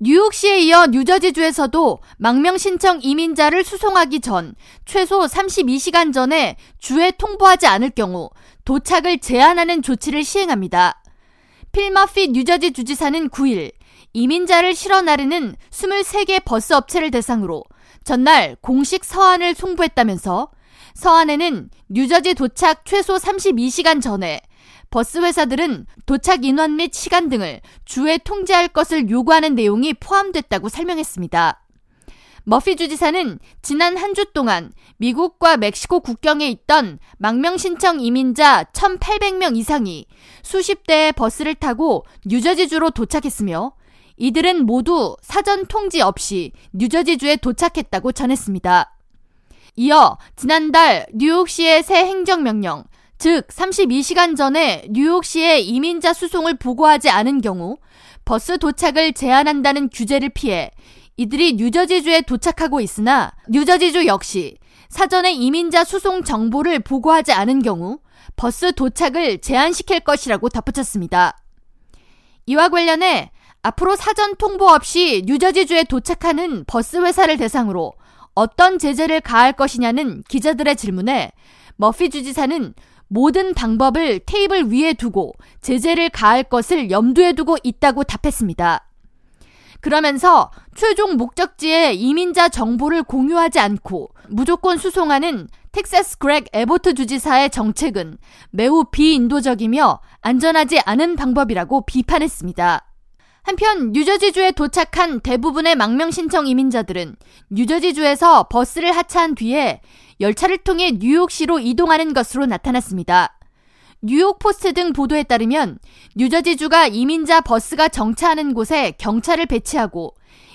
뉴욕시에 이어 뉴저지주에서도 망명 신청 이민자를 수송하기 전 최소 32시간 전에 주에 통보하지 않을 경우 도착을 제한하는 조치를 시행합니다. 필 머피 뉴저지 주지사는 9일 이민자를 실어 나르는 23개 버스 업체를 대상으로 전날 공식 서한을 송부했다면서 서한에는 뉴저지 도착 최소 32시간 전에 버스 회사들은 도착 인원 및 시간 등을 주에 통지할 것을 요구하는 내용이 포함됐다고 설명했습니다. 머피 주지사는 지난 한 주 동안 미국과 멕시코 국경에 있던 망명 신청 이민자 1,800명 이상이 수십 대의 버스를 타고 뉴저지주로 도착했으며 이들은 모두 사전 통지 없이 뉴저지주에 도착했다고 전했습니다. 이어 지난달 뉴욕시의 새 행정명령, 즉 32시간 전에 뉴욕시에 이민자 수송을 보고하지 않은 경우 버스 도착을 제한한다는 규제를 피해 이들이 뉴저지주에 도착하고 있으나 뉴저지주 역시 사전에 이민자 수송 정보를 보고하지 않은 경우 버스 도착을 제한시킬 것이라고 덧붙였습니다. 이와 관련해 앞으로 사전 통보 없이 뉴저지주에 도착하는 버스 회사를 대상으로 어떤 제재를 가할 것이냐는 기자들의 질문에 머피 주지사는 모든 방법을 테이블 위에 두고 제재를 가할 것을 염두에 두고 있다고 답했습니다. 그러면서 최종 목적지에 이민자 정보를 공유하지 않고 무조건 수송하는 텍사스 그렉 에보트 주지사의 정책은 매우 비인도적이며 안전하지 않은 방법이라고 비판했습니다. 한편 뉴저지주에 도착한 대부분의 망명 신청 이민자들은 뉴저지주에서 버스를 하차한 뒤에 열차를 통해 뉴욕시로 이동하는 것으로 나타났습니다. 뉴욕 포스트 등 보도에 따르면 뉴저지주가 이민자 버스가 정차하는 곳에 경찰을 배치하고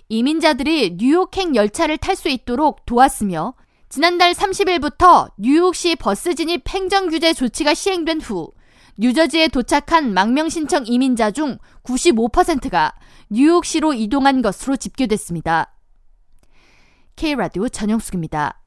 이민자들이 뉴욕행 열차를 탈 수 있도록 도왔으며 지난달 30일부터 뉴욕시 버스 진입 행정 규제 조치가 시행된 후 뉴저지에 도착한 망명 신청 이민자 중 95%가 뉴욕시로 이동한 것으로 집계됐습니다. K라디오 전영숙입니다.